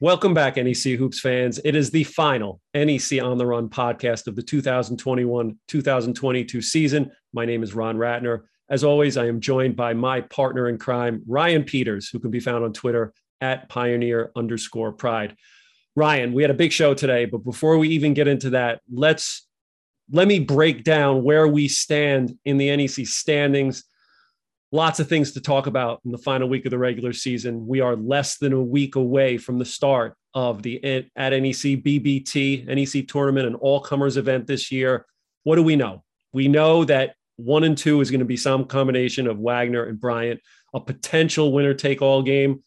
Welcome back, NEC Hoops fans. It is the final NEC on the Run podcast of the 2021 2022 season. My name is Ron Ratner. As always, I am joined by my partner in crime, Ryan Peters, who can be found on Twitter at pioneer underscore pride. Ryan, we had a big show today, but before we even get into that, let's let me break down where we stand in the NEC standings lots of things to talk about in the final week of the regular season. We are less than a week away from the start of the at NEC BBT NEC tournament, an all comers event this year. What do we know? We know that one and two is going to be some combination of Wagner and Bryant. A potential winner take all game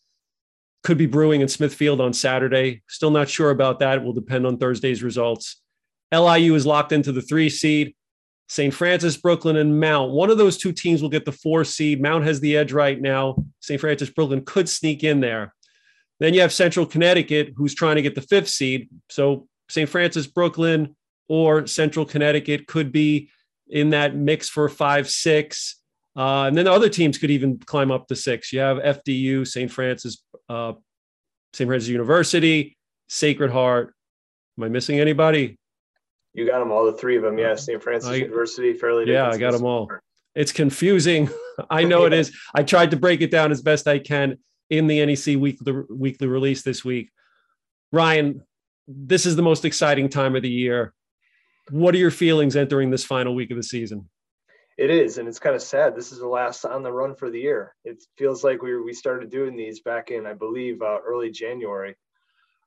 could be brewing in Smithfield on Saturday. Still not sure about that. It will depend on Thursday's results. LIU is locked into the three seed. St. Francis, Brooklyn, and Mount. One of those two teams will get the four seed. Mount has the edge right now. St. Francis, Brooklyn could sneak in there. Then you have Central Connecticut, who's trying to get the fifth seed. So St. Francis, Brooklyn, or Central Connecticut could be in that mix for five, six. Uh, and then the other teams could even climb up to six. You have FDU, St. Francis, uh, St. Francis University, Sacred Heart. Am I missing anybody? You got them all, the three of them. Yeah, St. Francis I, University, Fairleigh. Yeah, I got them all. It's confusing. I know it is. I tried to break it down as best I can in the NEC weekly weekly release this week. Ryan, this is the most exciting time of the year. What are your feelings entering this final week of the season? It is, and it's kind of sad. This is the last on the run for the year. It feels like we we started doing these back in, I believe, uh, early January.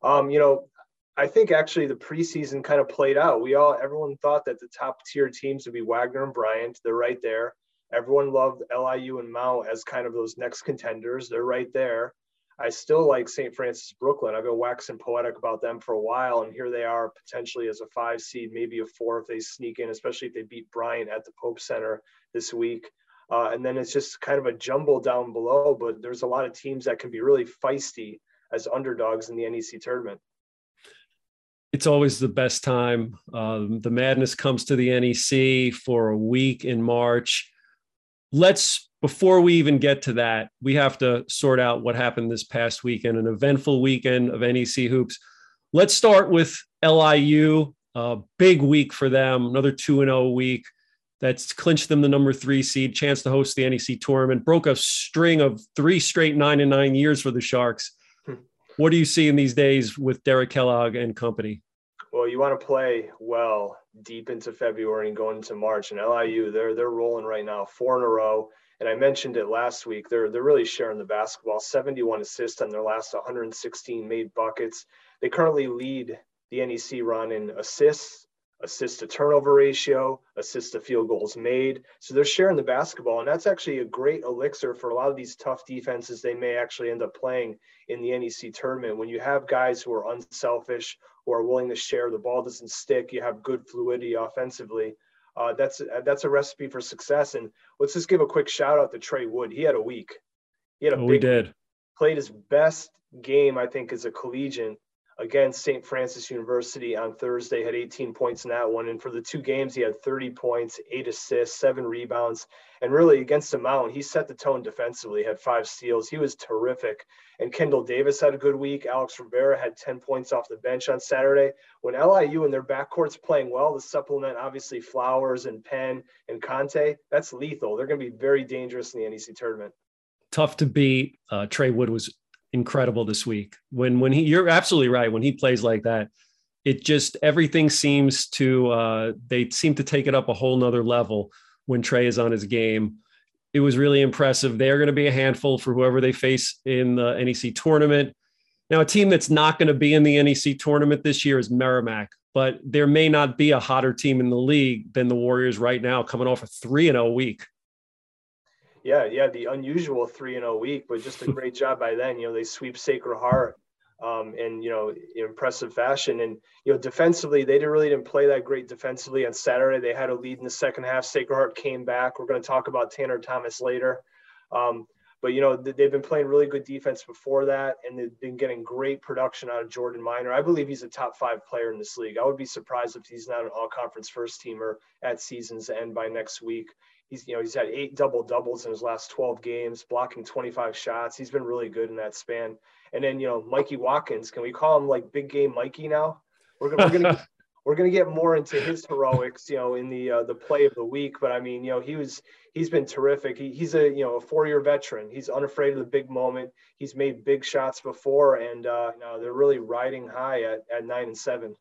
Um, you know, I think actually the preseason kind of played out. We all, everyone thought that the top tier teams would be Wagner and Bryant. They're right there. Everyone loved LIU and Mount as kind of those next contenders. They're right there. I still like St. Francis Brooklyn. I've been waxing poetic about them for a while, and here they are potentially as a five seed, maybe a four if they sneak in, especially if they beat Bryant at the Pope Center this week. Uh, and then it's just kind of a jumble down below, but there's a lot of teams that can be really feisty as underdogs in the NEC tournament it's always the best time. Um, the madness comes to the NEC for a week in March. Let's, before we even get to that, we have to sort out what happened this past weekend, an eventful weekend of NEC hoops. Let's start with LIU. A big week for them, another 2 0 week. That's clinched them the number three seed, chance to host the NEC tournament, broke a string of three straight nine and nine years for the Sharks. Hmm. What do you see in these days with Derek Kellogg and company? Well, you want to play well deep into February and going into March. And LIU, they're they're rolling right now, four in a row. And I mentioned it last week. They're they're really sharing the basketball. 71 assists on their last 116 made buckets. They currently lead the NEC run in assists, assist to turnover ratio, assist to field goals made. So they're sharing the basketball, and that's actually a great elixir for a lot of these tough defenses they may actually end up playing in the NEC tournament. When you have guys who are unselfish, who are willing to share. The ball doesn't stick. You have good fluidity offensively. Uh, that's that's a recipe for success. And let's just give a quick shout out to Trey Wood. He had a week. He had a oh, big, we did. Played his best game, I think, as a collegiate against St. Francis University on Thursday, had 18 points in that one. And for the two games, he had 30 points, eight assists, seven rebounds. And really, against the Mount, he set the tone defensively, had five steals. He was terrific. And Kendall Davis had a good week. Alex Rivera had 10 points off the bench on Saturday. When LIU and their backcourt's playing well, the supplement, obviously, Flowers and Penn and Conte, that's lethal. They're going to be very dangerous in the NEC tournament. Tough to beat. Uh, Trey Wood was incredible this week. When when he you're absolutely right. When he plays like that, it just everything seems to uh, they seem to take it up a whole nother level when Trey is on his game. It was really impressive. They're going to be a handful for whoever they face in the NEC tournament. Now, a team that's not going to be in the NEC tournament this year is Merrimack, but there may not be a hotter team in the league than the Warriors right now, coming off a 3 and 0 week yeah, yeah, the unusual three and zero week, but just a great job by then. You know, they sweep Sacred Heart um, in you know impressive fashion, and you know defensively they didn't really didn't play that great defensively on Saturday. They had a lead in the second half. Sacred Heart came back. We're going to talk about Tanner Thomas later. Um, but you know they've been playing really good defense before that, and they've been getting great production out of Jordan Minor. I believe he's a top five player in this league. I would be surprised if he's not an all-conference first teamer at season's end by next week. He's you know he's had eight double doubles in his last 12 games, blocking 25 shots. He's been really good in that span. And then you know Mikey Watkins, can we call him like Big Game Mikey now? We're gonna we're gonna we're gonna get more into his heroics, you know, in the uh, the play of the week. But I mean, you know, he was he's been terrific. He, he's a you know a four year veteran. He's unafraid of the big moment. He's made big shots before, and uh, you know, they're really riding high at at nine and seven.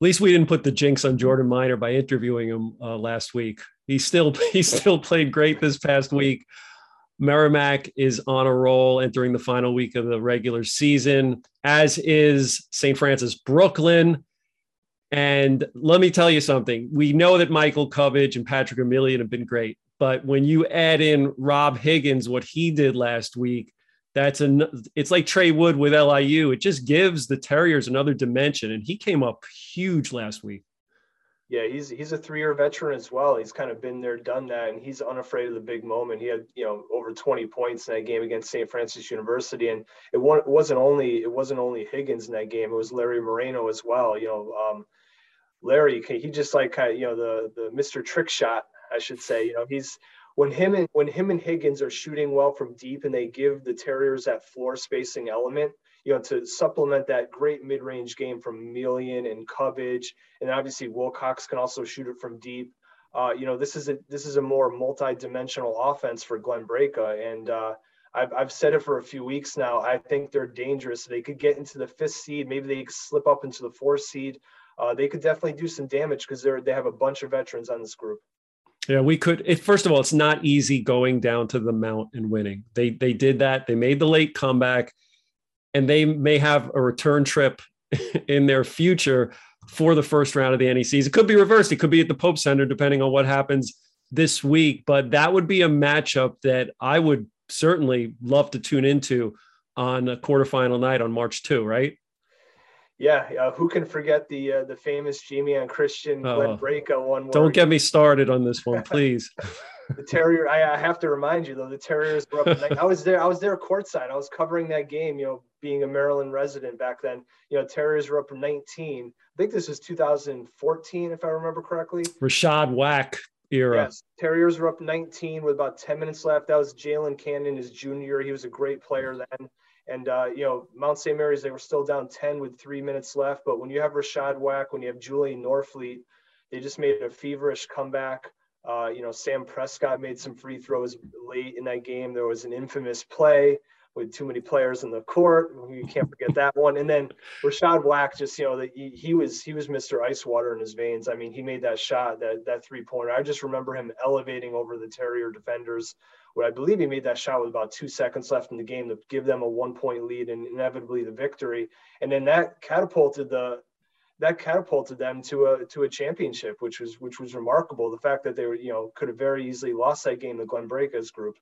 At least we didn't put the jinx on Jordan Minor by interviewing him uh, last week. He still he still played great this past week. Merrimack is on a roll entering the final week of the regular season, as is St. Francis Brooklyn. And let me tell you something. We know that Michael Cubbage and Patrick Emilien have been great, but when you add in Rob Higgins, what he did last week, that's an it's like Trey Wood with LIU. It just gives the Terriers another dimension. And he came up huge last week. Yeah, he's he's a three-year veteran as well. He's kind of been there, done that, and he's unafraid of the big moment. He had you know over 20 points in that game against St. Francis University, and it wasn't only it wasn't only Higgins in that game. It was Larry Moreno as well. You know, um, Larry, he just like kind of, you know the the Mr. Trick Shot, I should say. You know, he's when him and when him and Higgins are shooting well from deep, and they give the Terriers that floor spacing element you know, to supplement that great mid-range game from Emilien and Cubbage, and obviously Wilcox can also shoot it from deep. Uh, you know, this is a this is a more multi-dimensional offense for Glenn Braica, and uh, I've I've said it for a few weeks now. I think they're dangerous. They could get into the fifth seed, maybe they slip up into the fourth seed. Uh, they could definitely do some damage because they're they have a bunch of veterans on this group. Yeah, we could. First of all, it's not easy going down to the mount and winning. They they did that. They made the late comeback and they may have a return trip in their future for the first round of the NECs. It could be reversed. It could be at the Pope Center, depending on what happens this week. But that would be a matchup that I would certainly love to tune into on a quarterfinal night on March 2, right? Yeah, uh, who can forget the uh, the famous Jamion Christian Glenn Braica one? Don't get me started on this one, please. the Terrier. I, I, have to remind you though, the Terriers were up. I was there. I was there courtside. I was covering that game. You know, being a Maryland resident back then. You know, Terriers were up 19. I think this was 2014, if I remember correctly. Rashad Whack era. Yes, Terriers were up 19 with about 10 minutes left. That was Jalen Cannon, his junior. He was a great player then. And uh, you know, Mount St. Mary's, they were still down 10 with three minutes left. But when you have Rashad Whack, when you have Julian Norfleet, they just made a feverish comeback. Uh, you know, Sam Prescott made some free throws late in that game. There was an infamous play with too many players in the court. You can't forget that one. And then Rashad Whack, just you know, that he, he, was he was Mr. Ice Water in his veins. I mean, he made that shot, that that three pointer. I just remember him elevating over the Terrier defenders. What I believe he made that shot with about two seconds left in the game to give them a one point lead and inevitably the victory. And then that catapulted the that catapulted them to a to a championship, which was which was remarkable. The fact that they were you know could have very easily lost that game to Glenn Braica's group.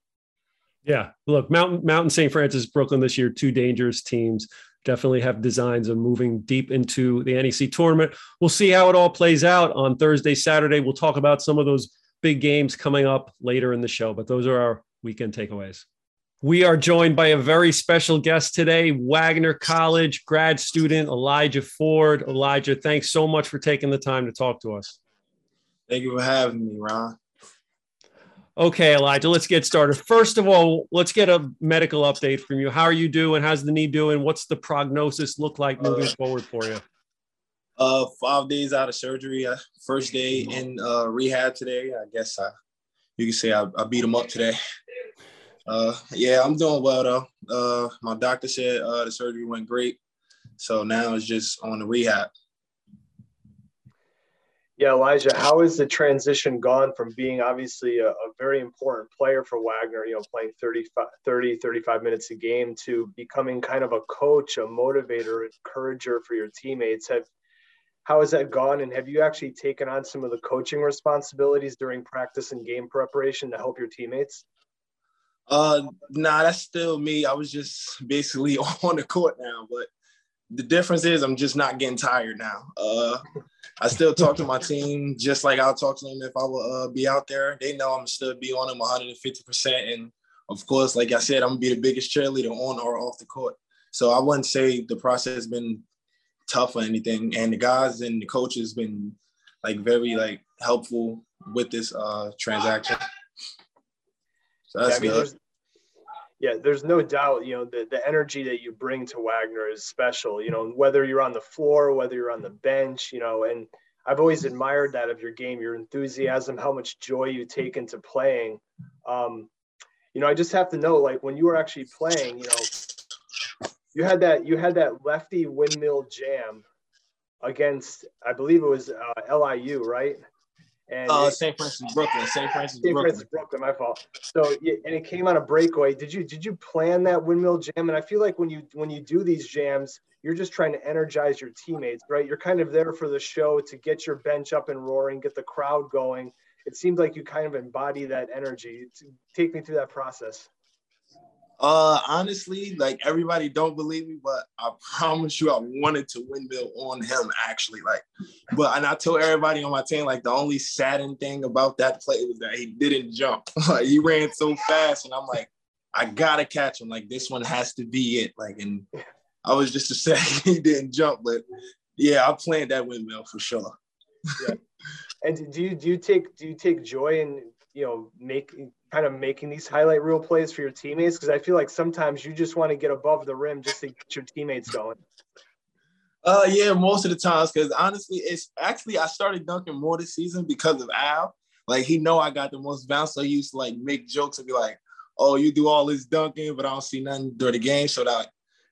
Yeah, look, Mountain Mountain St. Francis, Brooklyn this year, two dangerous teams. Definitely have designs of moving deep into the NEC tournament. We'll see how it all plays out on Thursday, Saturday. We'll talk about some of those big games coming up later in the show, but those are our weekend takeaways. We are joined by a very special guest today, Wagner College grad student Elijah Ford. Elijah, thanks so much for taking the time to talk to us. Thank you for having me, Ron. Okay, Elijah, let's get started. First of all, let's get a medical update from you. How are you doing? How's the knee doing? What's the prognosis look like moving uh, forward for you? Uh, five days out of surgery. Uh, first day in uh, rehab today. I guess I, you can say I, I beat him up today. Uh, yeah, I'm doing well though. Uh, my doctor said uh, the surgery went great, so now it's just on the rehab. Yeah, Elijah, how has the transition gone from being obviously a, a, very important player for Wagner, you know, playing 30, 30, 35 minutes a game to becoming kind of a coach, a motivator, encourager for your teammates? Have how has that gone? And have you actually taken on some of the coaching responsibilities during practice and game preparation to help your teammates? Uh, nah, that's still me. I was just basically on the court now, but the difference is I'm just not getting tired now. Uh, I still talk to my team just like I'll talk to them if I will uh, be out there. They know I'm still be on them 150 percent, and of course, like I said, I'm gonna be the biggest cheerleader on or off the court. So I wouldn't say the process has been tough or anything, and the guys and the coaches been like very like helpful with this uh, transaction. So that's yeah, I mean, good Yeah, there's no doubt, you know, the, the energy that you bring to Wagner is special, you know, whether you're on the floor, whether you're on the bench, you know, and I've always admired that of your game, your enthusiasm, how much joy you take into playing. Um, you know, I just have to know, like when you were actually playing, you know, you had that you had that lefty windmill jam against, I believe it was uh, LIU, right? And uh, St. Francis Brooklyn, St. Francis St. Francis Brooklyn, my fault. So and it came on a breakaway. Did you did you plan that windmill jam? And I feel like when you when you do these jams, you're just trying to energize your teammates, right? You're kind of there for the show to get your bench up and roaring, get the crowd going. It seems like you kind of embody that energy. Take me through that process. Uh, honestly, like everybody don't believe me, but I promise you, I wanted to windmill on him actually. Like, but and I told everybody on my team, like the only saddened thing about that play was that he didn't jump. like he ran so fast, and I'm like, I gotta catch him. Like this one has to be it. Like, and I was just say he didn't jump, but yeah, I planned that windmill for sure. yeah. And do you do you take do you take joy in you know make kind of making these highlight reel plays for your teammates? Because I feel like sometimes you just want to get above the rim just to get your teammates going. Uh, yeah, most of the times. Because honestly, it's actually I started dunking more this season because of Al. Like he know I got the most bounce, so he used to like make jokes and be like, "Oh, you do all this dunking, but I don't see nothing during the game." So that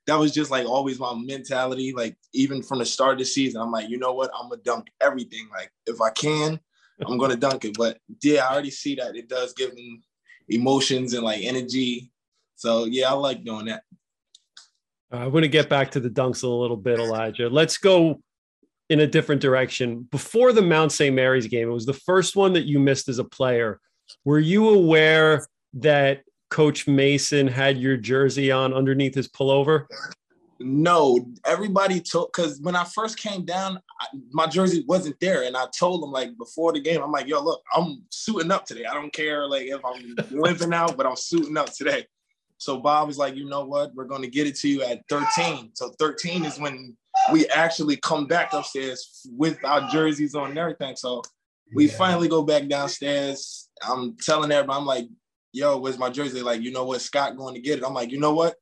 that was just like always my mentality. Like even from the start of the season, I'm like, you know what? I'm gonna dunk everything. Like if I can, I'm gonna dunk it. But yeah, I already see that it does give them emotions and like energy. So yeah, I like doing that. Uh, I'm to get back to the dunks a little bit, Elijah. Let's go in a different direction. Before the Mount St. Mary's game, it was the first one that you missed as a player. Were you aware that Coach Mason had your jersey on underneath his pullover? No, everybody told because when I first came down, I, my jersey wasn't there, and I told them like before the game, I'm like, "Yo, look, I'm suiting up today. I don't care like if I'm limping out, but I'm suiting up today." So Bob was like, "You know what? We're going to get it to you at 13." So 13 is when we actually come back upstairs with our jerseys on and everything. So we yeah. finally go back downstairs. I'm telling everybody, I'm like, "Yo, where's my jersey?" Like, you know what? Scott going to get it. I'm like, you know what?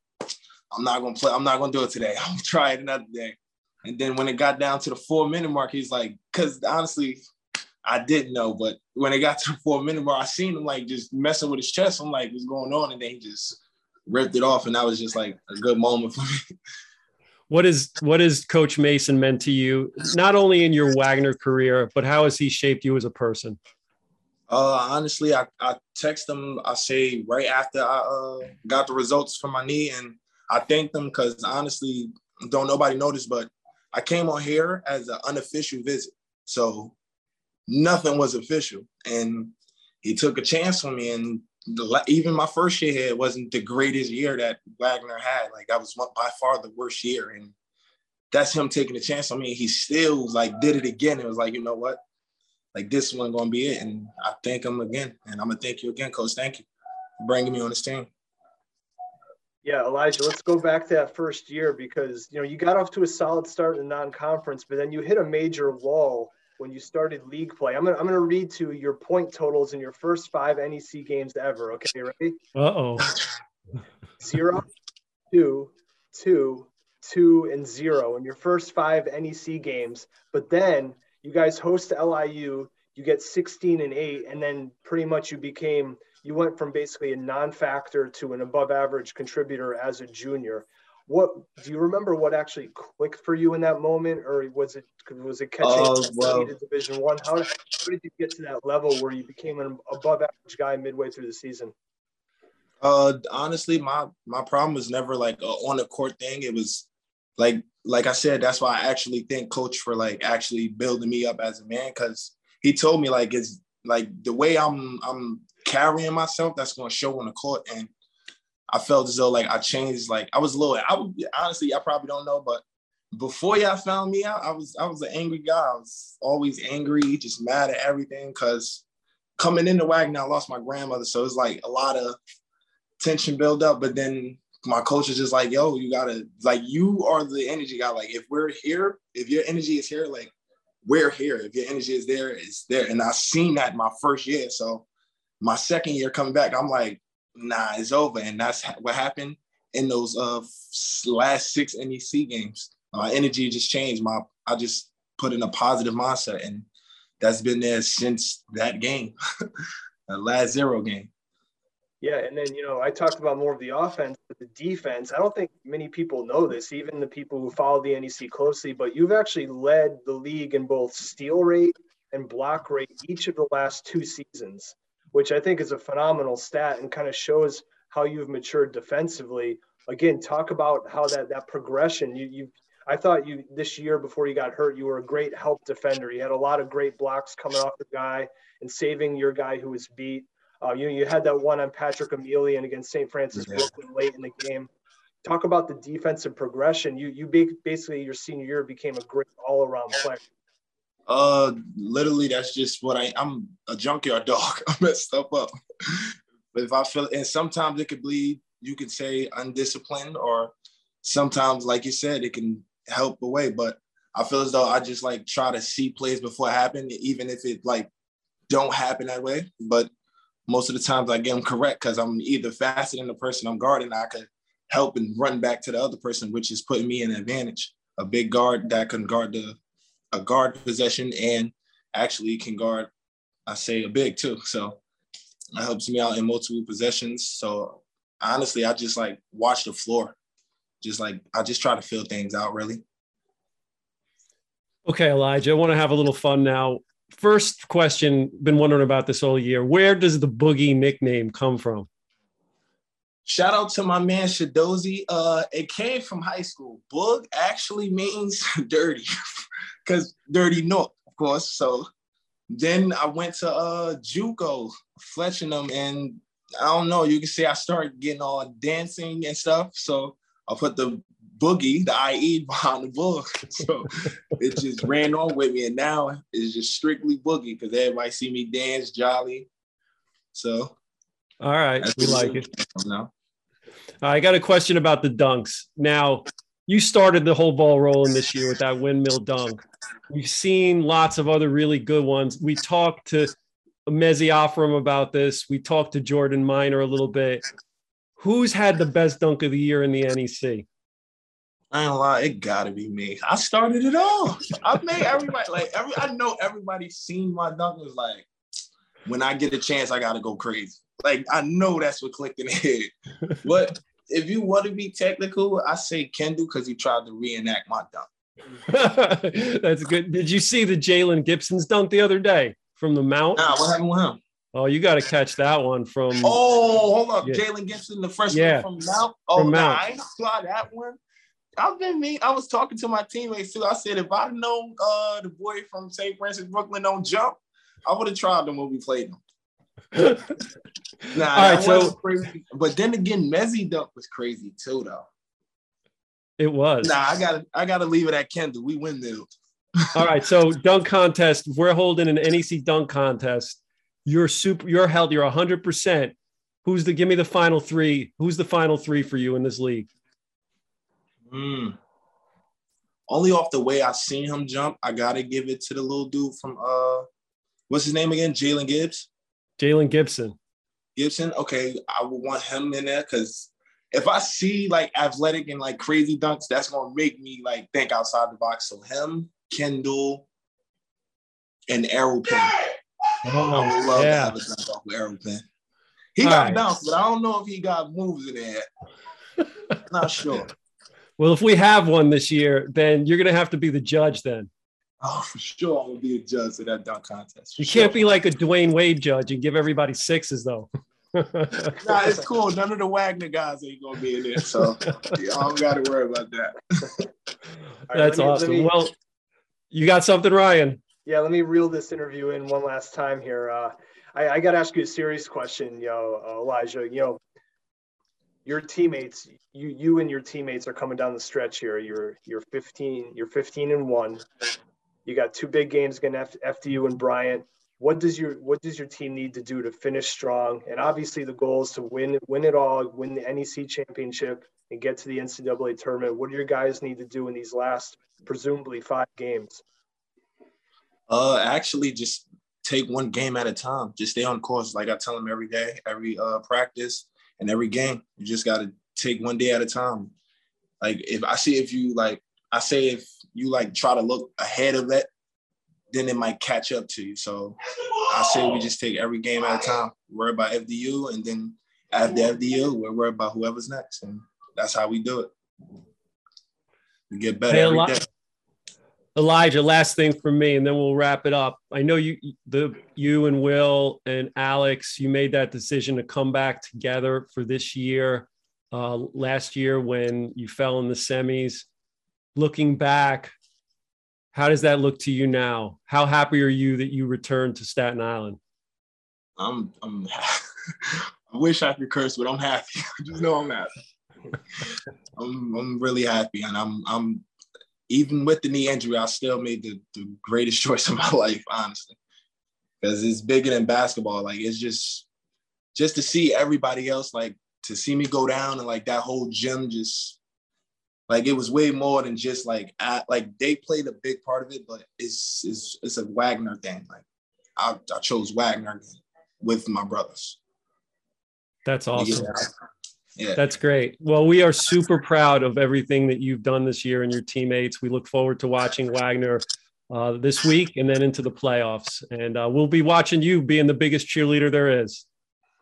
I'm not gonna play. I'm not gonna do it today. I'm gonna try it another day. And then when it got down to the four minute mark, he's like, because honestly, I didn't know, but when it got to the four minute mark, I seen him like just messing with his chest. I'm like, what's going on? And then he just ripped it off, and that was just like a good moment for me. What is what is Coach Mason meant to you, not only in your Wagner career, but how has he shaped you as a person? Uh, honestly, I, I text him. I say right after I uh, got the results from my knee, and I thank them because honestly, don't nobody notice, but I came on here as an unofficial visit. So nothing was official. And he took a chance on me. And the, even my first year here wasn't the greatest year that Wagner had. Like that was by far the worst year. And that's him taking a chance on me. He still like did it again. It was like, you know what? Like this one gonna be it. And I thank him again. And I'm gonna thank you again, coach. Thank you for bringing me on this team. Yeah, Elijah, let's go back to that first year because you know you got off to a solid start in the non-conference, but then you hit a major wall when you started league play. I'm gonna I'm gonna read to your point totals in your first five NEC games ever. Okay, ready? Uh oh. Zero, two, two, two, and zero in your first five NEC games. But then you guys host LIU, you get 16 and eight, and then pretty much you became you went from basically a non-factor to an above average contributor as a junior. What do you remember what actually clicked for you in that moment or was it was it catching uh, well, division one? How, how did you get to that level where you became an above average guy midway through the season? Uh honestly my my problem was never like a on the court thing. It was like like i said that's why i actually thank coach for like actually building me up as a man because he told me like it's like the way i'm i'm carrying myself that's going to show on the court. And I felt as though like I changed. Like I was a little. I would honestly, I probably don't know, but before y'all found me out, I was I was an angry guy. I was always angry, just mad at everything. Cause coming into Wagner, I lost my grandmother, so it's like a lot of tension build up. But then my coach is just like, "Yo, you gotta like you are the energy guy. Like if we're here, if your energy is here, like we're here. If your energy is there, it's there." And I seen that my first year, so my second year coming back, I'm like, nah, it's over. And that's what happened in those uh last six NEC games. My energy just changed. My I just put in a positive mindset, and that's been there since that game, the last zero game. Yeah, and then you know I talked about more of the offense, but the defense. I don't think many people know this, even the people who follow the NEC closely. But you've actually led the league in both steal rate and block rate each of the last two seasons, which I think is a phenomenal stat and kind of shows how you've matured defensively. Again, talk about how that that progression. You you I thought you this year before you got hurt, you were a great help defender. You had a lot of great blocks coming off the guy and saving your guy who was beat. Uh, you you had that one on Patrick Emilien against St. Francis yeah. Brooklyn late in the game. Talk about the defensive progression. You you basically your senior year became a great all around player. Uh, literally, that's just what I. I'm a junkyard dog. I mess stuff up. but if I feel, and sometimes it could bleed. You could say undisciplined, or sometimes, like you said, it can help away. But I feel as though I just like try to see plays before it happen, even if it like don't happen that way. But most of the times I get them correct because I'm either faster than the person I'm guarding. I could help and run back to the other person, which is putting me in advantage. A big guard that can guard the a guard possession and actually can guard, I say a big too. So that helps me out in multiple possessions. So honestly, I just like watch the floor. Just like I just try to fill things out really. Okay, Elijah, I want to have a little fun now. First question, been wondering about this all year. Where does the boogie nickname come from? Shout out to my man Shadozi. Uh, it came from high school. Boog actually means dirty, because dirty North, of course. So then I went to uh JUCO, Fletchingham, and I don't know. You can see I started getting all dancing and stuff. So I put the boogie, the IE behind the book. So it just ran on with me, and now it's just strictly boogie because everybody see me dance, jolly. So, all right, we like it. Now. I got a question about the dunks. Now, you started the whole ball rolling this year with that windmill dunk. We've seen lots of other really good ones. We talked to Afram about this. We talked to Jordan Minor a little bit. Who's had the best dunk of the year in the NEC? I ain't lie, it gotta be me. I started it all. I made everybody like every. I know everybody seen my dunk was like, when I get a chance, I gotta go crazy. Like I know that's what clicked in the head. but if you want to be technical, I say Kendall because he tried to reenact my dunk. that's good. Did you see the Jalen Gibson's dunk the other day from the mount? Nah, what happened with him? Oh, you got to catch that one from. Oh, hold up, yeah. Jalen Gibson, the freshman yeah. from Mount. Oh, from Mount. Nah, I saw that one. I've been mean. I was talking to my teammates too. I said if I'd known uh, the boy from St. Francis Brooklyn don't jump, I would have tried them when we played them. Nah, All right, so crazy. But then again, Mezzy dunk was crazy too, though. It was. Nah, I gotta I gotta leave it at Kendall. We win this. All right, so dunk contest. We're holding an NEC dunk contest. You're super. You're held. You're hundred percent. Who's the? Give me the final three. Who's the final three for you in this league? Mm. Only off the way I seen him jump, I gotta give it to the little dude from uh, what's his name again? Jalen Gibbs. Jalen Gibson. Gibson. Okay, I would want him in there because if I see like athletic and like crazy dunks, that's gonna make me like think outside the box. So him, Kendall, and Eral Penn. Oh, I would love yeah. to have a dunk off with Eral Penn. He All got right. bounced, but I don't know if he got moves in there. Not sure. Well, if we have one this year, then you're going to have to be the judge then. Oh, for sure. I'm going to be a judge of that dunk contest. You sure. can't be like a Dwyane Wade judge and give everybody sixes, though. nah, it's cool. None of the Wagner guys ain't going to be in there. So yeah, I don't got to worry about that. That's right, awesome. Me, well, you got something, Ryan? Yeah, let me reel this interview in one last time here. Uh, I, I got to ask you a serious question, you know, Elijah. You know, your teammates, you you and your teammates are coming down the stretch here. You're you're 15, you're 15 and one. You got two big games against FDU and Bryant. What does your what does your team need to do to finish strong? And obviously the goal is to win win it all, win the NEC championship, and get to the NCAA tournament. What do your guys need to do in these last presumably five games? Uh, actually, just take one game at a time. Just stay on course, like I tell them every day, every uh, practice and every game. You just got to take one day at a time. Like if I see if you like, I say if you like try to look ahead of that, then it might catch up to you. So I say we just take every game at a time. Worry about FDU, and then after FDU, we're worried about whoever's next, and that's how we do it. We get better hey, every day. Elijah, last thing from me, and then we'll wrap it up. I know you, the you and Will and Alex, you made that decision to come back together for this year. Uh, last year, when you fell in the semis, looking back, how does that look to you now? How happy are you that you returned to Staten Island? I'm, I'm. I wish I could curse, but I'm happy. Just know I'm happy. I'm, I'm really happy, and I'm, I'm even with the knee injury, I still made the, the greatest choice of my life, honestly. Because it's bigger than basketball. Like it's just just to see everybody else, like to see me go down and like that whole gym just like it was way more than just like at, like they played a big part of it, but it's it's it's a Wagner thing. Like I, I chose Wagner with my brothers. That's awesome. Yeah. Yeah. That's great. Well, we are super proud of everything that you've done this year and your teammates. We look forward to watching Wagner uh, this week and then into the playoffs. And uh, we'll be watching you being the biggest cheerleader there is.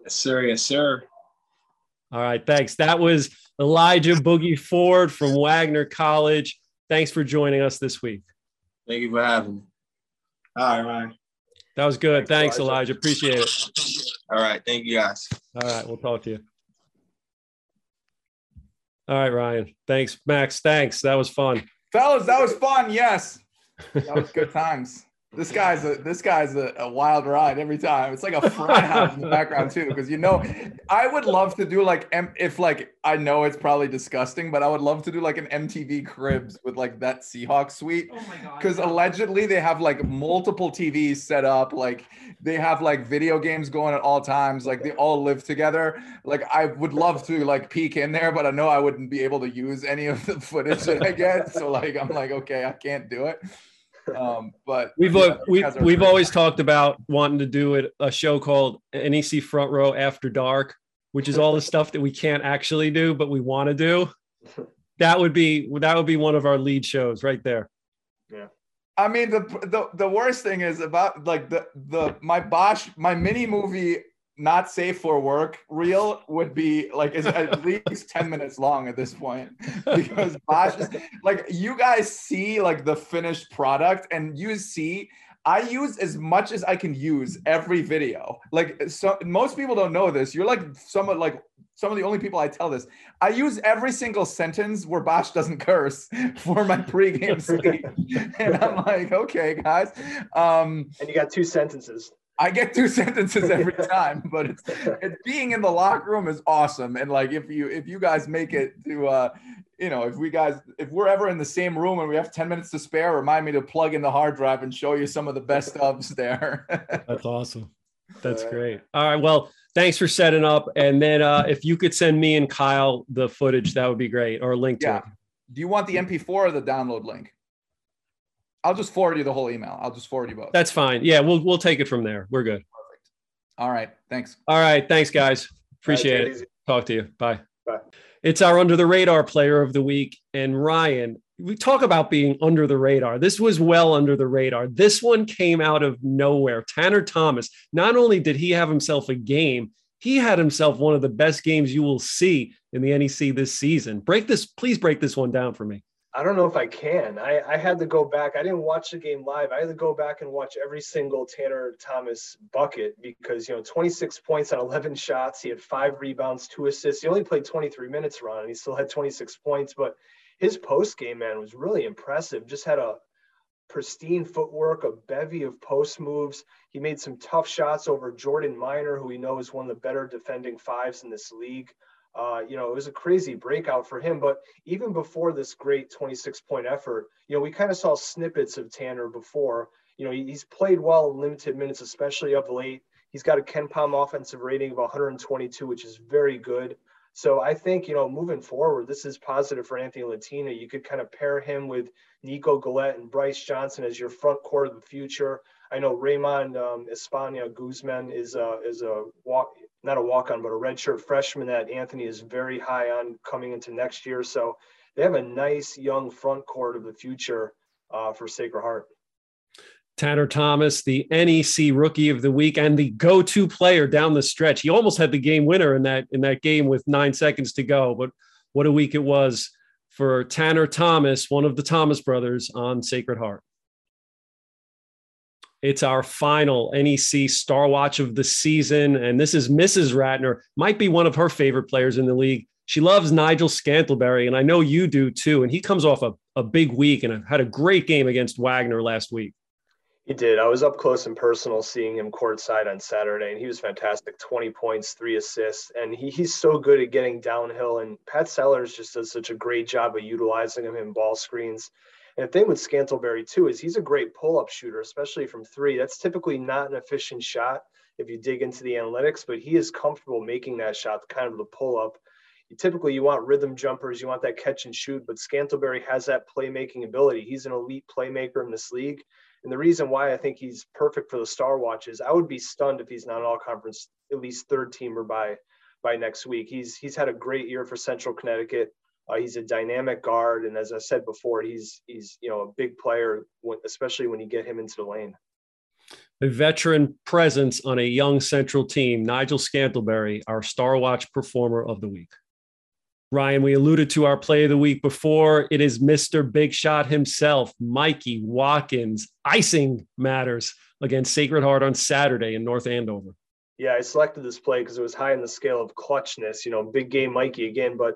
Yes, sir. Yes, sir. All right. Thanks. That was Elijah Boogie Ford from Wagner College. Thanks for joining us this week. Thank you for having me. All right, Ryan. That was good. Thanks, Thanks Elijah. Appreciate it. All right. Thank you, guys. All right. We'll talk to you. All right, Ryan. Thanks, Max. Thanks. That was fun. Fellas, that was fun. Yes. That was good times. This guy's a this guy's a, a, wild ride every time. It's like a frat house in the background too, because you know, I would love to do like if like I know it's probably disgusting, but I would love to do like an MTV Cribs with like that Seahawks suite. Oh my god! Because allegedly they have like multiple TVs set up, like they have like video games going at all times, like they all live together. Like I would love to like peek in there, but I know I wouldn't be able to use any of the footage that I get. So like I'm like, okay, I can't do it. Um, but we've we've we've always talked about wanting to do it a show called NEC Front Row After Dark, which is all the stuff that we can't actually do, but we want to do. That would be that would be one of our lead shows right there. Yeah. I mean the the the worst thing is about like the the my Bosch my mini movie not safe for work reel would be like is at least 10 minutes long at this point because Bosch like you guys see like the finished product and you see I use as much as I can use every video. Like so most people don't know this. You're like some of like some of the only people I tell this. I use every single sentence where Bosch doesn't curse for my pregame sleep. and I'm like, okay, guys. Um, and you got two sentences. I get two sentences every time, but it's, it's being in the locker room is awesome. And like if you if you guys make it to uh you know, if we guys if we're ever in the same room and we have 10 minutes to spare, remind me to plug in the hard drive and show you some of the best stubs there. That's awesome. That's great. All right. Well, thanks for setting up. And then uh if you could send me and Kyle the footage, that would be great, or a link to yeah. it. Do you want the MP4 or the download link? I'll just forward you the whole email. I'll just forward you both. That's fine. Yeah, we'll we'll take it from there. We're good. Perfect. All right. Thanks. All right. Thanks, guys. Appreciate right, it. Easy. Talk to you. Bye. Bye. It's our under the radar player of the week. And Ryan, we talk about being under the radar. This was well under the radar. This one came out of nowhere. Tanner Thomas, not only did he have himself a game, he had himself one of the best games you will see in the NEC this season. Break this, please break this one down for me. I don't know if I can. I, I had to go back. I didn't watch the game live. I had to go back and watch every single Tanner Thomas bucket because, you know, 26 points on 11 shots. He had five rebounds, two assists. He only played 23 minutes, Ron, and he still had 26 points. But his post game, man, was really impressive. Just had a pristine footwork, a bevy of post moves. He made some tough shots over Jordan Minor, who we know is one of the better defending fives in this league. Uh, you know, it was a crazy breakout for him. But even before this great 26 point effort, you know, we kind of saw snippets of Tanner before. You know, he's played well in limited minutes, especially of late. He's got a KenPom offensive rating of 122, which is very good. So I think, you know, moving forward, this is positive for Anthony Latina. You could kind of pair him with Nico Galette and Bryce Johnson as your front court of the future. I know Raymond um, Espinal-Guzman is a, is a walk, not a walk on, but a redshirt freshman that Anthony is very high on coming into next year. So they have a nice young front court of the future uh, for Sacred Heart. Tanner Thomas, the NEC Rookie of the Week and the go-to player down the stretch. He almost had the game winner in that in that game with nine seconds to go. But what a week it was for Tanner Thomas, one of the Thomas brothers on Sacred Heart. It's our final NEC Star Watch of the season, and this is Mrs. Ratner. Might be one of her favorite players in the league. She loves Nigel Scantlebury, and I know you do too. And he comes off a, a big week and had a great game against Wagner last week. He did. I was up close and personal seeing him courtside on Saturday, and he was fantastic 20 points, three assists. And he, he's so good at getting downhill. And Pat Sellers just does such a great job of utilizing him in ball screens. And the thing with Scantlebury, too, is he's a great pull up shooter, especially from three. That's typically not an efficient shot if you dig into the analytics, but he is comfortable making that shot, kind of the pull up. You, typically, you want rhythm jumpers, you want that catch and shoot, but Scantlebury has that playmaking ability. He's an elite playmaker in this league and the reason why I think he's perfect for the Star Watch is I would be stunned if he's not an all conference, at least third teamer by by next week. He's he's had a great year for Central Connecticut. Uh, he's a dynamic guard, and as I said before, he's he's you know a big player, especially when you get him into the lane. A veteran presence on a young Central team, Nigel Scantlebury, our Star Watch performer of the week. Ryan, we alluded to our play of the week before. It is Mr. Big Shot himself, Mikey Watkins, icing matters against Sacred Heart on Saturday in North Andover. Yeah, I selected this play because it was high in the scale of clutchness. You know, big game Mikey again, but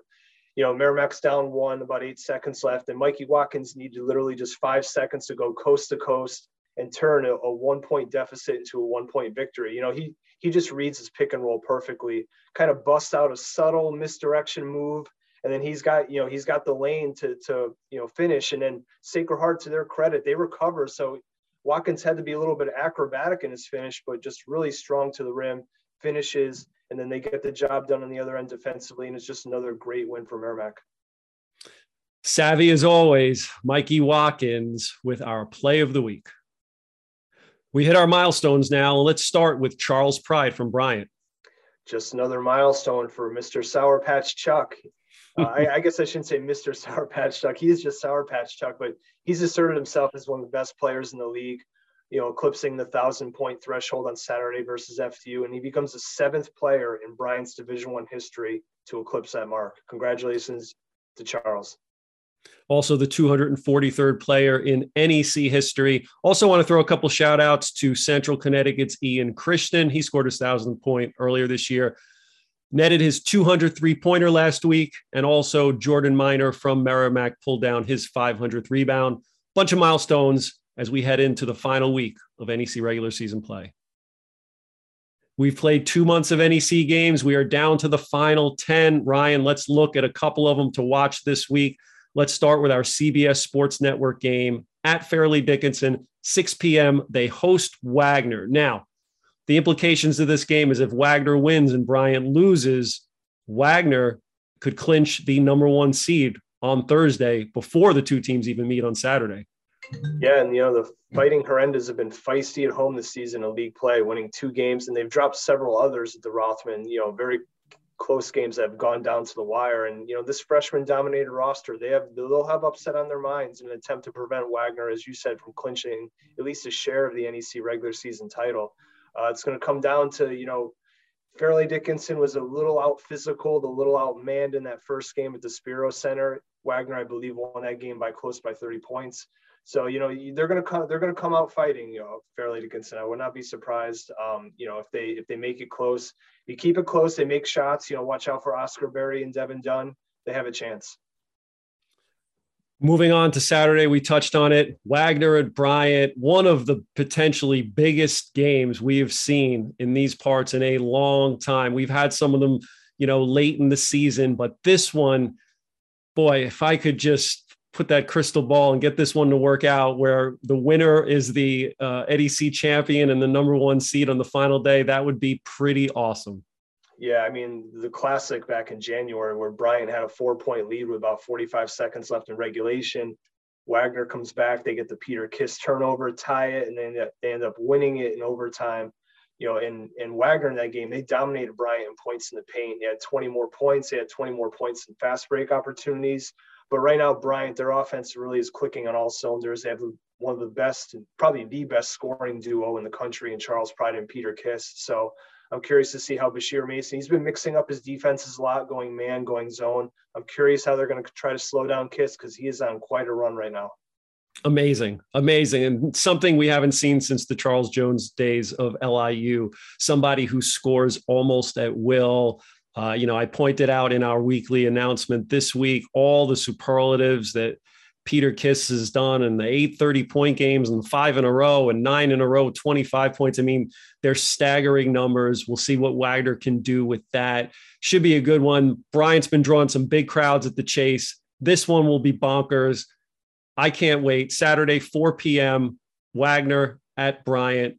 you know, Merrimack's down one, about eight seconds left, and Mikey Watkins needed literally just five seconds to go coast to coast and turn a, a one point deficit into a one point victory. You know, he he just reads his pick and roll perfectly, kind of busts out a subtle misdirection move. And then he's got, you know, he's got the lane to, to, you know, finish. And then Sacred Heart, to their credit, they recover. So Watkins had to be a little bit acrobatic in his finish, but just really strong to the rim, finishes, and then they get the job done on the other end defensively. And it's just another great win for Merrimack. Savvy as always, Mikey Watkins with our play of the week. We hit our milestones now. Let's start with Charles Pride from Bryant. Just another milestone for Mr. Sour Patch Chuck. Uh, I, I, guess I shouldn't say Mr. Sour Patch Chuck. He is just Sour Patch Chuck, but he's asserted himself as one of the best players in the league. You know, eclipsing the thousand point threshold on Saturday versus FDU, and he becomes the seventh player in Bryant's Division One history to eclipse that mark. Congratulations to Charles also the 243rd player in NEC history. Also, want to throw a couple shout outs to Central Connecticut's Ian Krishnan. He scored his thousand point earlier this year, netted his 203 pointer last week, and also Jordan Minor from Merrimack pulled down his 500th rebound. Bunch of milestones as we head into the final week of NEC regular season play. We've played two months of NEC games. We are down to the final 10. Ryan, let's look at a couple of them to watch this week. Let's start with our CBS Sports Network game at Fairleigh Dickinson, 6 p.m. They host Wagner. Now, the implications of this game is if Wagner wins and Bryant loses, Wagner could clinch the number one seed on Thursday before the two teams even meet on Saturday. Yeah, and you know the Fighting Horrendous have been feisty at home this season in league play, winning two games, and they've dropped several others at the Rothman. You know, very close games that have gone down to the wire. And you know, this freshman dominated roster, they have they'll have upset on their minds in an attempt to prevent Wagner, as you said, from clinching at least a share of the NEC regular season title. Uh, it's going to come down to you know, Fairleigh Dickinson was a little out physical, a little outmanned in that first game at the Spiro Center. Wagner, I believe, won that game by close by 30 points. So you know they're to come they're to come out fighting. You know, Fairleigh Dickinson. I would not be surprised. Um, you know, if they if they make it close, you keep it close, they make shots. You know, watch out for Oscar Berry and Devin Dunn. They have a chance. Moving on to Saturday, we touched on it. Wagner and Bryant, one of the potentially biggest games we have seen in these parts in a long time. We've had some of them, you know, late in the season, but this one, boy, if I could just put that crystal ball and get this one to work out where the winner is the uh, NEC champion and the number one seed on the final day, that would be pretty awesome. Yeah, I mean, the classic back in January where Bryant had a four point lead with about 45 seconds left in regulation. Wagner comes back, they get the Peter Kiss turnover, tie it, and then they end up winning it in overtime. you know, in in Wagner in that game, they dominated Bryant in points in the paint. They had 20 more points. They had 20 more points in fast break opportunities. But right now, Bryant, their offense really is clicking on all cylinders. They have one of the best, probably the best scoring duo in the country in Charles Pride and Peter Kiss. So I'm curious to see how Bashir Mason, he's been mixing up his defenses a lot, going man, going zone. I'm curious how they're going to try to slow down Kiss because he is on quite a run right now. Amazing, amazing, and something we haven't seen since the Charles Jones days of LIU. Somebody who scores almost at will. Uh, you know, I pointed out in our weekly announcement this week all the superlatives that Peter Kiss has done and the eight thirty point games and five in a row and nine in a row, 25 points. I mean, they're staggering numbers. We'll see what Wagner can do with that. Should be a good one. Bryant's been drawing some big crowds at the Chace. This one will be bonkers. I can't wait. Saturday, 4 p.m., Wagner at Bryant.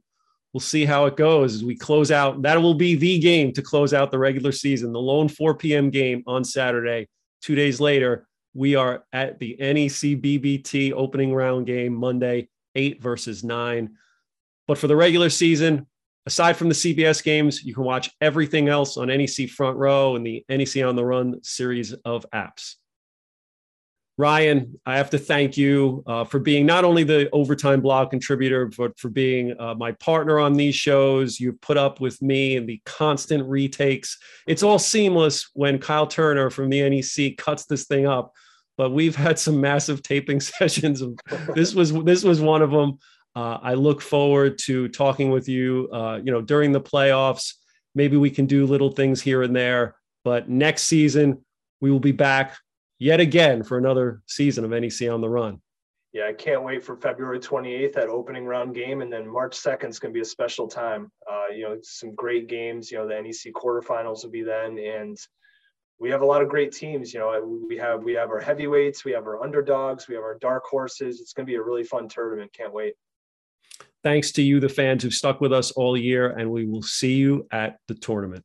We'll see how it goes as we close out. That will be the game to close out the regular season, the lone 4 p.m. game on Saturday. Two days later, we are at the NEC BBT opening round game Monday, eight versus nine. But for the regular season, aside from the CBS games, you can watch everything else on NEC Front Row and the NEC On the Run series of apps. Ryan, I have to thank you uh, for being not only the overtime blog contributor, but for being uh, my partner on these shows. You've put up with me and the constant retakes. It's all seamless when Kyle Turner from the NEC cuts this thing up. But we've had some massive taping sessions. This was this was one of them. Uh, I look forward to talking with you. Uh, you know, during the playoffs, maybe we can do little things here and there. But next season, we will be back yet again for another season of NEC on the run. Yeah, I can't wait for February 28th, that opening round game. And then March 2nd is going to be a special time. Uh, you know, some great games. You know, the NEC quarterfinals will be then. And we have a lot of great teams. You know, we have we have our heavyweights, we have our underdogs, we have our dark horses. It's going to be a really fun tournament. Can't wait. Thanks to you, the fans who've stuck with us all year, and we will see you at the tournament.